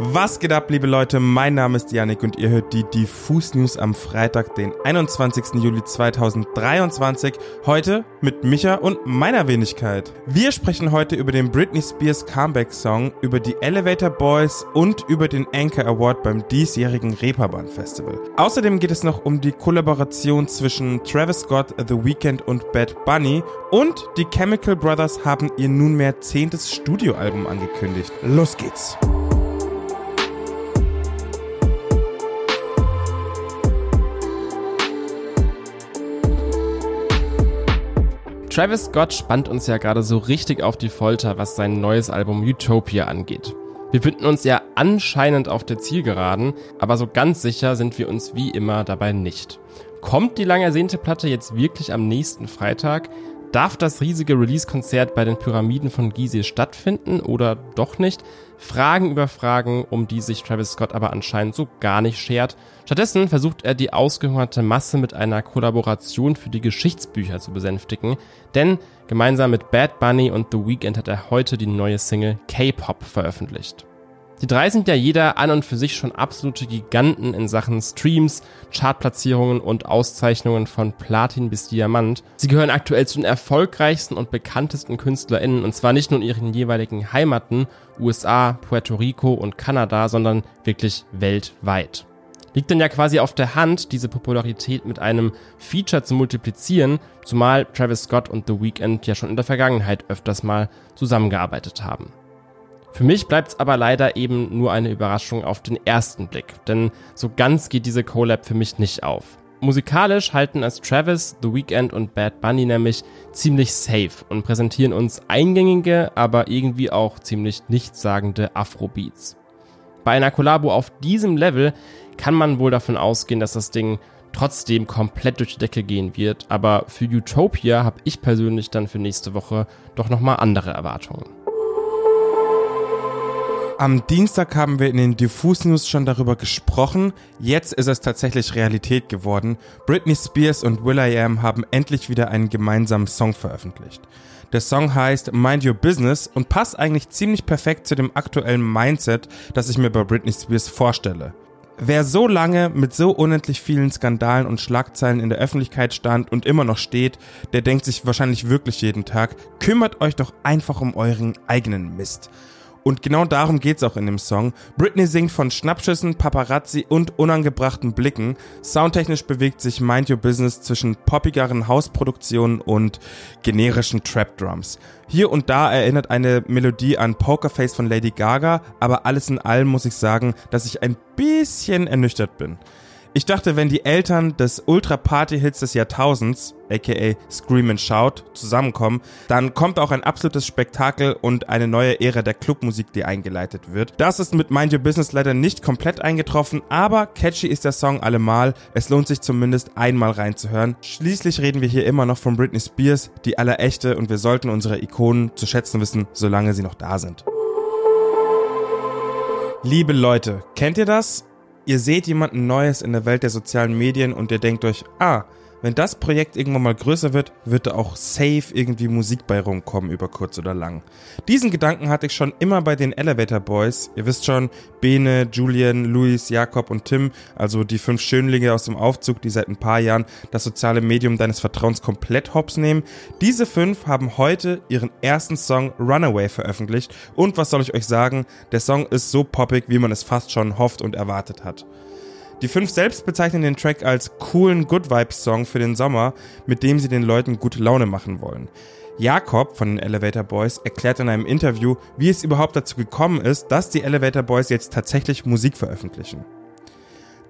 Was geht ab, liebe Leute? Mein Name ist Janik und ihr hört die Diffus News am Freitag, den 21. Juli 2023. Heute mit Micha und meiner Wenigkeit. Wir sprechen heute über den Britney Spears Comeback Song, über die Elevator Boys und über den Anchor Award beim diesjährigen Reeperbahn Festival. Außerdem geht es noch um die Kollaboration zwischen Travis Scott, The Weeknd und Bad Bunny und die Chemical Brothers haben ihr nunmehr zehntes Studioalbum angekündigt. Los geht's! Travis Scott spannt uns ja gerade so richtig auf die Folter, was sein neues Album Utopia angeht. Wir finden uns ja anscheinend auf der Zielgeraden, aber so ganz sicher sind wir uns wie immer dabei nicht. Kommt die lang ersehnte Platte jetzt wirklich am nächsten Freitag? Darf das riesige Release-Konzert bei den Pyramiden von Gizeh stattfinden oder doch nicht? Fragen über Fragen, um die sich Travis Scott aber anscheinend so gar nicht schert. Stattdessen versucht er die ausgehungerte Masse mit einer Kollaboration für die Geschichtsbücher zu besänftigen, denn gemeinsam mit Bad Bunny und The Weeknd hat er heute die neue Single K-Pop veröffentlicht. Die drei sind ja jeder an und für sich schon absolute Giganten in Sachen Streams, Chartplatzierungen und Auszeichnungen von Platin bis Diamant. Sie gehören aktuell zu den erfolgreichsten und bekanntesten KünstlerInnen und zwar nicht nur in ihren jeweiligen Heimaten, USA, Puerto Rico und Kanada, sondern wirklich weltweit. Liegt dann ja quasi auf der Hand, diese Popularität mit einem Feature zu multiplizieren, zumal Travis Scott und The Weeknd ja schon in der Vergangenheit öfters mal zusammengearbeitet haben. Für mich bleibt es aber leider eben nur eine Überraschung auf den ersten Blick, denn so ganz geht diese Collab für mich nicht auf. Musikalisch halten es Travis, The Weeknd und Bad Bunny nämlich ziemlich safe und präsentieren uns eingängige, aber irgendwie auch ziemlich nichtssagende Afrobeats. Bei einer Kollabo auf diesem Level kann man wohl davon ausgehen, dass das Ding trotzdem komplett durch die Decke gehen wird, aber für Utopia habe ich persönlich dann für nächste Woche doch nochmal andere Erwartungen. Am Dienstag haben wir in den Diffus News schon darüber gesprochen. Jetzt ist es tatsächlich Realität geworden. Britney Spears und will.i.am haben endlich wieder einen gemeinsamen Song veröffentlicht. Der Song heißt Mind Your Business und passt eigentlich ziemlich perfekt zu dem aktuellen Mindset, das ich mir bei Britney Spears vorstelle. Wer so lange mit so unendlich vielen Skandalen und Schlagzeilen in der Öffentlichkeit stand und immer noch steht, der denkt sich wahrscheinlich wirklich jeden Tag, kümmert euch doch einfach um euren eigenen Mist. Und genau darum geht's auch in dem Song. Britney singt von Schnappschüssen, Paparazzi und unangebrachten Blicken. Soundtechnisch bewegt sich Mind Your Business zwischen poppigeren Hausproduktionen und generischen Trap Drums. Hier und da erinnert eine Melodie an Pokerface von Lady Gaga, aber alles in allem muss ich sagen, dass ich ein bisschen ernüchtert bin. Ich dachte, wenn die Eltern des Ultra-Party-Hits des Jahrtausends, aka Scream and Shout, zusammenkommen, dann kommt auch ein absolutes Spektakel und eine neue Ära der Clubmusik, die eingeleitet wird. Das ist mit Mind Your Business leider nicht komplett eingetroffen, aber catchy ist der Song allemal. Es lohnt sich zumindest einmal reinzuhören. Schließlich reden wir hier immer noch von Britney Spears, die allerechte und wir sollten unsere Ikonen zu schätzen wissen, solange sie noch da sind. Liebe Leute, kennt ihr das? Ihr seht jemanden Neues in der Welt der sozialen Medien und ihr denkt euch, ah, wenn das Projekt irgendwann mal größer wird, wird da auch safe irgendwie Musik bei rumkommen über kurz oder lang. Diesen Gedanken hatte ich schon immer bei den Elevator Boys. Ihr wisst schon, Bene, Julian, Luis, Jakob und Tim, also die fünf Schönlinge aus dem Aufzug, die seit ein paar Jahren das soziale Medium deines Vertrauens komplett hops nehmen. Diese fünf haben heute ihren ersten Song Runaway veröffentlicht und was soll ich euch sagen, der Song ist so poppig, wie man es fast schon hofft und erwartet hat. Die fünf selbst bezeichnen den Track als coolen Good Vibes Song für den Sommer, mit dem sie den Leuten gute Laune machen wollen. Jakob von den Elevator Boys erklärt in einem Interview, wie es überhaupt dazu gekommen ist, dass die Elevator Boys jetzt tatsächlich Musik veröffentlichen.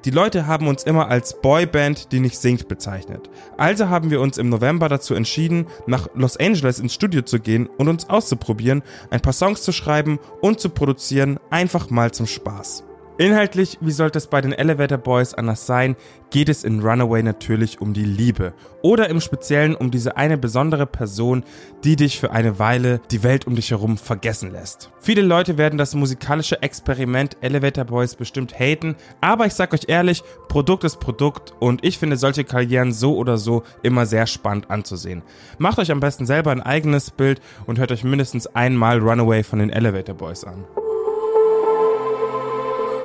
Die Leute haben uns immer als Boyband, die nicht singt, bezeichnet. Also haben wir uns im November dazu entschieden, nach Los Angeles ins Studio zu gehen und uns auszuprobieren, ein paar Songs zu schreiben und zu produzieren, einfach mal zum Spaß. Inhaltlich, wie sollte es bei den Elevator Boys anders sein, geht es in Runaway natürlich um die Liebe. Oder im Speziellen um diese eine besondere Person, die dich für eine Weile die Welt um dich herum vergessen lässt. Viele Leute werden das musikalische Experiment Elevator Boys bestimmt haten, aber ich sag euch ehrlich, Produkt ist Produkt und ich finde solche Karrieren so oder so immer sehr spannend anzusehen. Macht euch am besten selber ein eigenes Bild und hört euch mindestens einmal Runaway von den Elevator Boys an.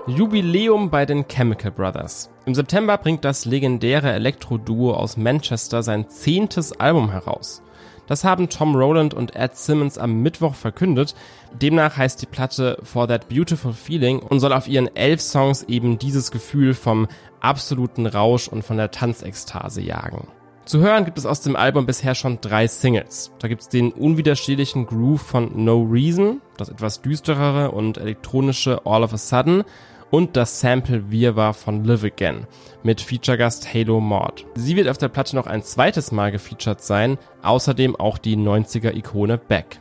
Jubiläum bei den Chemical Brothers. Im September bringt das legendäre Elektro-Duo aus Manchester sein zehntes Album heraus. Das haben Tom Rowland und Ed Simmons am Mittwoch verkündet. Demnach heißt die Platte For That Beautiful Feeling und soll auf ihren elf Songs eben dieses Gefühl vom absoluten Rausch und von der Tanzekstase jagen. Zu hören gibt es aus dem Album bisher schon drei Singles. Da gibt es den unwiderstehlichen Groove von No Reason, das etwas düsterere und elektronische All of a Sudden und das Sample Wirrwarr von Live Again mit Feature-Gast Halo Maud. Sie wird auf der Platte noch ein zweites Mal gefeatured sein, außerdem auch die 90er-Ikone Beck.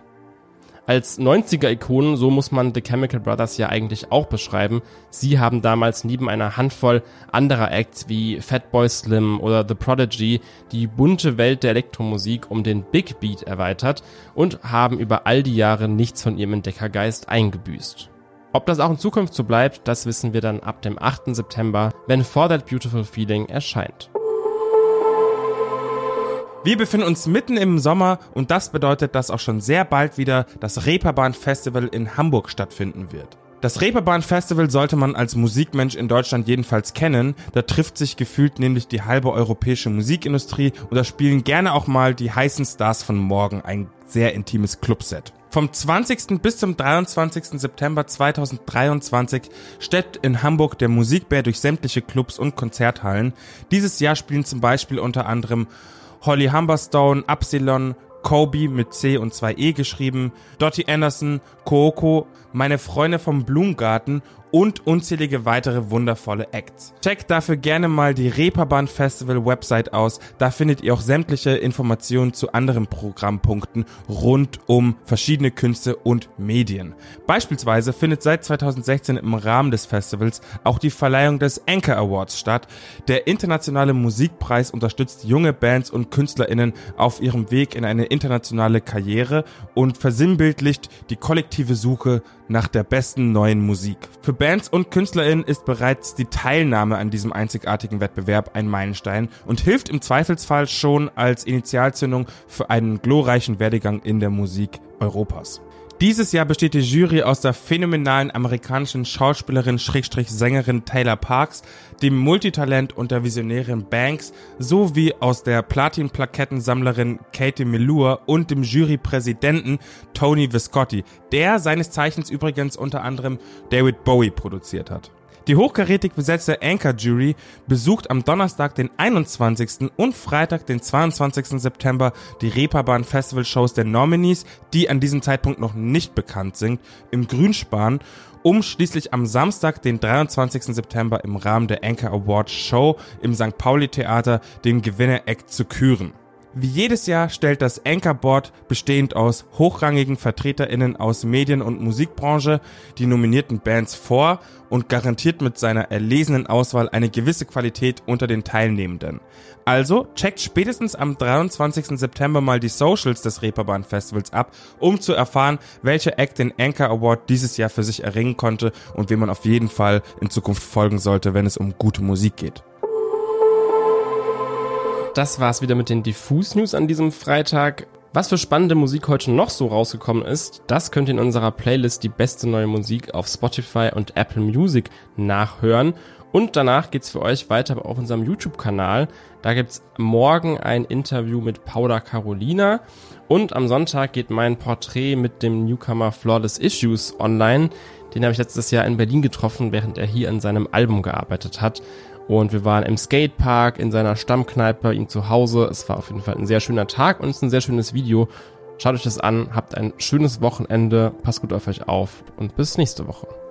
Als 90er-Ikonen, so muss man The Chemical Brothers ja eigentlich auch beschreiben. Sie haben damals neben einer Handvoll anderer Acts wie Fatboy Slim oder The Prodigy die bunte Welt der Elektromusik um den Big Beat erweitert und haben über all die Jahre nichts von ihrem Entdeckergeist eingebüßt. Ob das auch in Zukunft so bleibt, das wissen wir dann ab dem 8. September, wenn For That Beautiful Feeling erscheint. Wir befinden uns mitten im Sommer und das bedeutet, dass auch schon sehr bald wieder das Reeperbahn Festival in Hamburg stattfinden wird. Das Reeperbahn Festival sollte man als Musikmensch in Deutschland jedenfalls kennen. Da trifft sich gefühlt nämlich die halbe europäische Musikindustrie und da spielen gerne auch mal die heißen Stars von morgen ein sehr intimes Clubset. Vom 20. bis zum 23. September 2023 steppt in Hamburg der Musikbär durch sämtliche Clubs und Konzerthallen. Dieses Jahr spielen zum Beispiel unter anderem Holly Humberstone, Absilon, Kobe mit C und 2 E geschrieben, Dottie Anderson, Kooko, meine Freunde vom Blumengarten und unzählige weitere wundervolle Acts. Checkt dafür gerne mal die Reeperbahn Festival Website aus. Da findet ihr auch sämtliche Informationen zu anderen Programmpunkten rund um verschiedene Künste und Medien. Beispielsweise findet seit 2016 im Rahmen des Festivals auch die Verleihung des Anchor Awards statt. Der internationale Musikpreis unterstützt junge Bands und KünstlerInnen auf ihrem Weg in eine internationale Karriere und versinnbildlicht die kollektive Suche nach der besten neuen Musik. Für Bands und KünstlerInnen ist bereits die Teilnahme an diesem einzigartigen Wettbewerb ein Meilenstein und hilft im Zweifelsfall schon als Initialzündung für einen glorreichen Werdegang in der Musik Europas. Dieses Jahr besteht die Jury aus der phänomenalen amerikanischen Schauspielerin Schrägstrich Sängerin Taylor Parks, dem Multitalent und der Visionärin Banks sowie aus der Platin-Plakettensammlerin Katie Melua und dem Jurypräsidenten Tony Viscotti, der seines Zeichens übrigens unter anderem David Bowie produziert hat. Die hochkarätig besetzte Anchor Jury besucht am Donnerstag, den 21. und Freitag, den 22. September die Reeperbahn Festival Shows der Nominees, die an diesem Zeitpunkt noch nicht bekannt sind, im Grünspan, um schließlich am Samstag, den 23. September im Rahmen der Anchor Awards Show im St. Pauli Theater den Gewinner-Act zu küren. Wie jedes Jahr stellt das Anchor Board, bestehend aus hochrangigen VertreterInnen aus Medien- und Musikbranche, die nominierten Bands vor und garantiert mit seiner erlesenen Auswahl eine gewisse Qualität unter den Teilnehmenden. Also checkt spätestens am 23. September mal die Socials des Reeperbahn Festivals ab, um zu erfahren, welcher Act den Anchor Award dieses Jahr für sich erringen konnte und wem man auf jeden Fall in Zukunft folgen sollte, wenn es um gute Musik geht. Das war's wieder mit den Diffus News an diesem Freitag. Was für spannende Musik heute noch so rausgekommen ist, das könnt ihr in unserer Playlist Die beste neue Musik auf Spotify und Apple Music nachhören. Und danach geht's für euch weiter auf unserem YouTube-Kanal. Da gibt's morgen ein Interview mit Paula Carolina. Und am Sonntag geht mein Porträt mit dem Newcomer Flawless Issues online. Den habe ich letztes Jahr in Berlin getroffen, während er hier an seinem Album gearbeitet hat. Und wir waren im Skatepark, in seiner Stammkneipe, ihm zu Hause. Es war auf jeden Fall ein sehr schöner Tag und es ist ein sehr schönes Video. Schaut euch das an, habt ein schönes Wochenende, passt gut auf euch auf und bis nächste Woche.